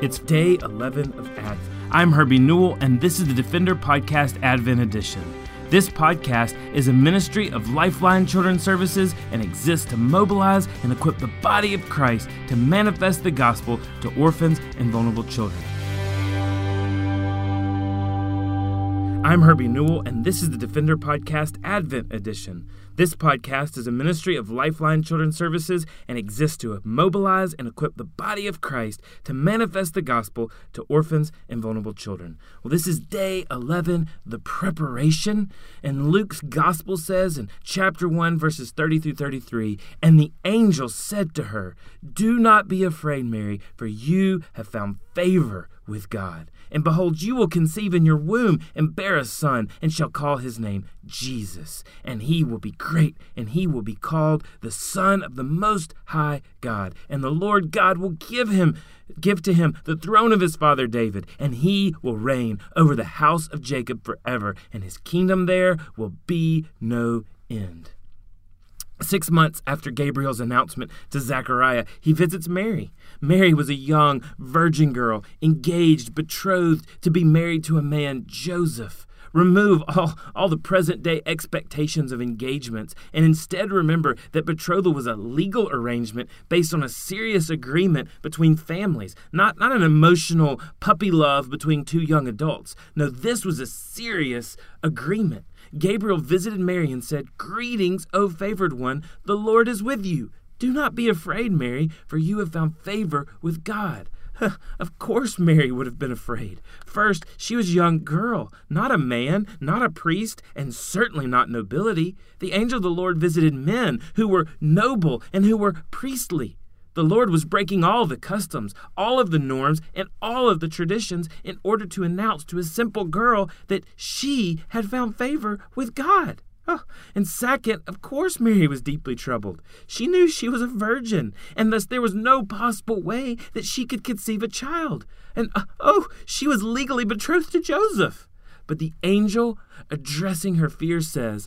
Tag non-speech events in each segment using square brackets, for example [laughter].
It's day 11 of Advent. I'm Herbie Newell, and this is the Defender Podcast Advent Edition. This podcast is a ministry of Lifeline Children's Services and exists to mobilize and equip the body of Christ to manifest the gospel to orphans and vulnerable children. I'm Herbie Newell, and this is the Defender Podcast Advent Edition. This podcast is a ministry of Lifeline Children's Services and exists to mobilize and equip the body of Christ to manifest the gospel to orphans and vulnerable children. Well, this is day 11, the preparation. And Luke's gospel says in chapter 1, verses 30 through 33 And the angel said to her, Do not be afraid, Mary, for you have found favor with God. And behold, you will conceive in your womb and bear a son, and shall call his name Jesus. And he will be great, and he will be called the Son of the Most High God. And the Lord God will give him give to him the throne of his father David, and he will reign over the house of Jacob forever, and his kingdom there will be no end. Six months after Gabriel's announcement to Zechariah, he visits Mary. Mary was a young virgin girl, engaged, betrothed to be married to a man, Joseph. Remove all, all the present day expectations of engagements and instead remember that betrothal was a legal arrangement based on a serious agreement between families, not, not an emotional puppy love between two young adults. No, this was a serious agreement. Gabriel visited Mary and said, Greetings, O favored one, the Lord is with you. Do not be afraid, Mary, for you have found favor with God. [laughs] of course, Mary would have been afraid. First, she was a young girl, not a man, not a priest, and certainly not nobility. The angel of the Lord visited men who were noble and who were priestly. The Lord was breaking all the customs, all of the norms, and all of the traditions in order to announce to a simple girl that she had found favor with God. Oh, and second, of course, Mary was deeply troubled. She knew she was a virgin, and thus there was no possible way that she could conceive a child. And uh, oh, she was legally betrothed to Joseph. But the angel, addressing her fear, says,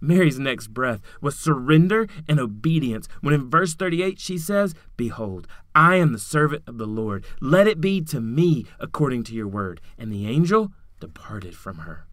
Mary's next breath was surrender and obedience when in verse 38 she says, Behold, I am the servant of the Lord. Let it be to me according to your word. And the angel departed from her.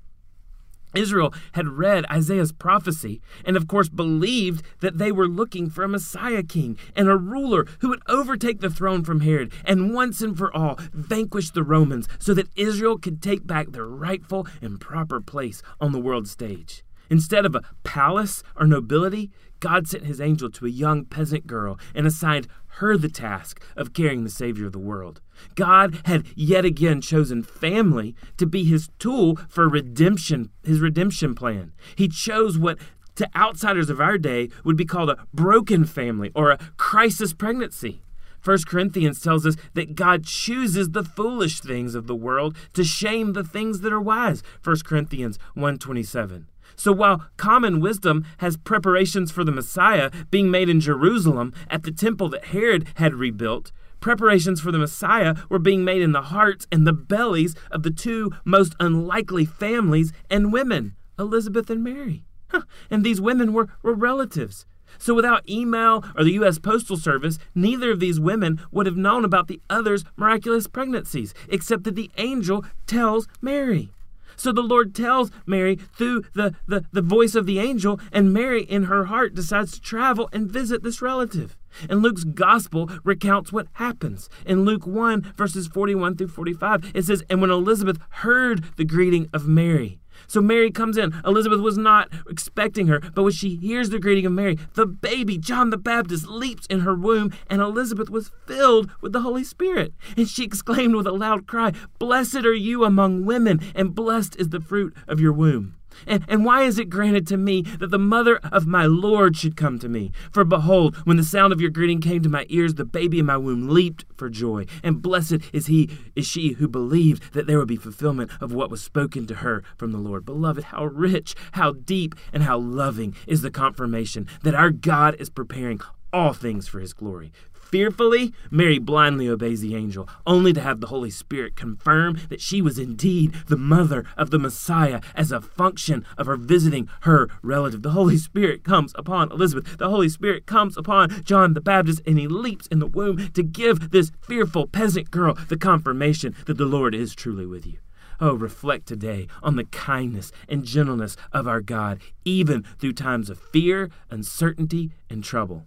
Israel had read Isaiah's prophecy and, of course, believed that they were looking for a Messiah king and a ruler who would overtake the throne from Herod and once and for all vanquish the Romans so that Israel could take back their rightful and proper place on the world stage. Instead of a palace or nobility, God sent his angel to a young peasant girl and assigned her the task of carrying the Savior of the world. God had yet again chosen family to be his tool for redemption, his redemption plan. He chose what to outsiders of our day would be called a broken family or a crisis pregnancy. 1 Corinthians tells us that God chooses the foolish things of the world to shame the things that are wise. 1 Corinthians 127. So while common wisdom has preparations for the Messiah being made in Jerusalem at the temple that Herod had rebuilt, preparations for the Messiah were being made in the hearts and the bellies of the two most unlikely families and women, Elizabeth and Mary. Huh. And these women were, were relatives. So without email or the U.S. Postal Service, neither of these women would have known about the other's miraculous pregnancies, except that the angel tells Mary. So the Lord tells Mary through the, the, the voice of the angel, and Mary, in her heart, decides to travel and visit this relative. And Luke's gospel recounts what happens. In Luke 1, verses 41 through 45, it says, And when Elizabeth heard the greeting of Mary, so Mary comes in. Elizabeth was not expecting her, but when she hears the greeting of Mary, the baby, John the Baptist, leaps in her womb, and Elizabeth was filled with the Holy Spirit. And she exclaimed with a loud cry, Blessed are you among women, and blessed is the fruit of your womb. And, and why is it granted to me that the mother of my Lord should come to me? For behold, when the sound of your greeting came to my ears, the baby in my womb leaped for joy. And blessed is he is she who believed that there would be fulfillment of what was spoken to her from the Lord. Beloved, how rich, how deep, and how loving is the confirmation that our God is preparing all things for his glory. Fearfully, Mary blindly obeys the angel, only to have the Holy Spirit confirm that she was indeed the mother of the Messiah as a function of her visiting her relative. The Holy Spirit comes upon Elizabeth. The Holy Spirit comes upon John the Baptist, and he leaps in the womb to give this fearful peasant girl the confirmation that the Lord is truly with you. Oh, reflect today on the kindness and gentleness of our God, even through times of fear, uncertainty, and trouble.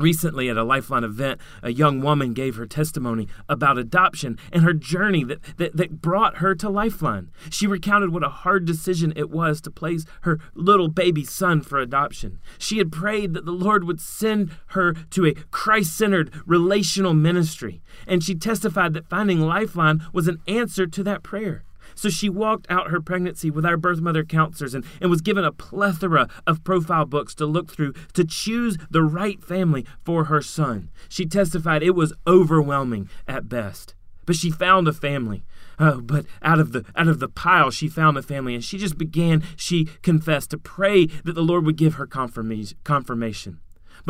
Recently, at a Lifeline event, a young woman gave her testimony about adoption and her journey that, that, that, brought her to Lifeline. She recounted what a hard decision it was to place her little baby son for adoption. She had prayed that the Lord would send her to a Christ centered relational ministry, and she testified that finding Lifeline was an answer to that prayer. So she walked out her pregnancy with our birth mother counselors and, and was given a plethora of profile books to look through to choose the right family for her son. She testified it was overwhelming at best. But she found a family. Oh, but out of the out of the pile she found a family and she just began, she confessed, to pray that the Lord would give her confirmation.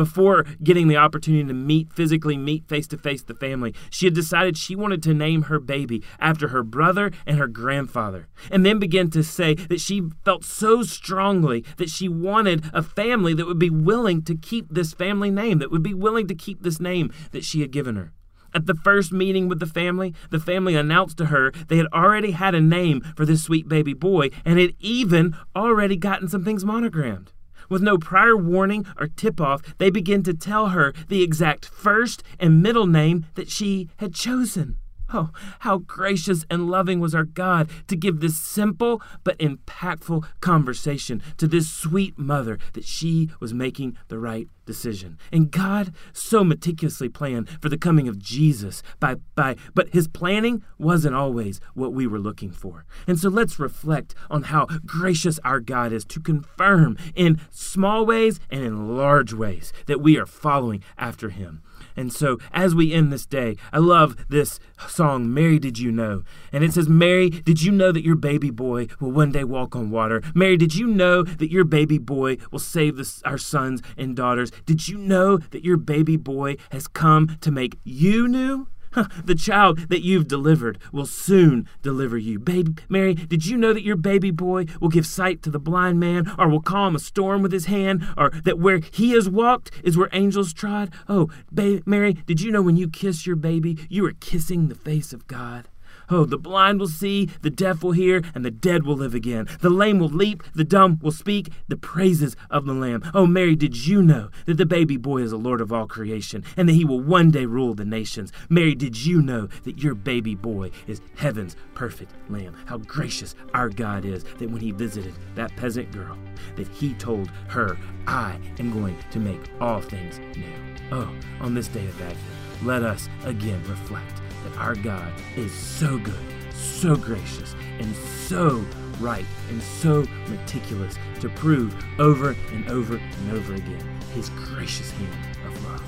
Before getting the opportunity to meet, physically meet face to face the family, she had decided she wanted to name her baby after her brother and her grandfather, and then began to say that she felt so strongly that she wanted a family that would be willing to keep this family name, that would be willing to keep this name that she had given her. At the first meeting with the family, the family announced to her they had already had a name for this sweet baby boy and had even already gotten some things monogrammed. With no prior warning or tip off, they begin to tell her the exact first and middle name that she had chosen. Oh, how gracious and loving was our God to give this simple but impactful conversation to this sweet mother that she was making the right decision. And God so meticulously planned for the coming of Jesus by by but his planning wasn't always what we were looking for. And so let's reflect on how gracious our God is to confirm in small ways and in large ways that we are following after him. And so, as we end this day, I love this song, Mary Did You Know? And it says, Mary, did you know that your baby boy will one day walk on water? Mary, did you know that your baby boy will save the, our sons and daughters? Did you know that your baby boy has come to make you new? The child that you've delivered will soon deliver you. Baby Mary, did you know that your baby boy will give sight to the blind man, or will calm a storm with his hand, or that where he has walked is where angels trod? Oh, ba- Mary, did you know when you kiss your baby, you are kissing the face of God? Oh, the blind will see, the deaf will hear, and the dead will live again. The lame will leap, the dumb will speak the praises of the Lamb. Oh, Mary, did you know that the baby boy is the Lord of all creation and that he will one day rule the nations? Mary, did you know that your baby boy is heaven's perfect Lamb? How gracious our God is that when he visited that peasant girl, that he told her, I am going to make all things new. Oh, on this day of Advent, let us again reflect that our God is so good, so gracious, and so right, and so meticulous to prove over and over and over again his gracious hand of love.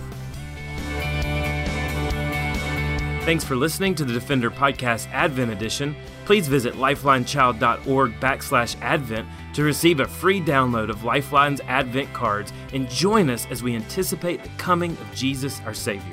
Thanks for listening to the Defender Podcast Advent Edition. Please visit lifelinechild.org backslash advent to receive a free download of Lifeline's Advent cards and join us as we anticipate the coming of Jesus our Savior.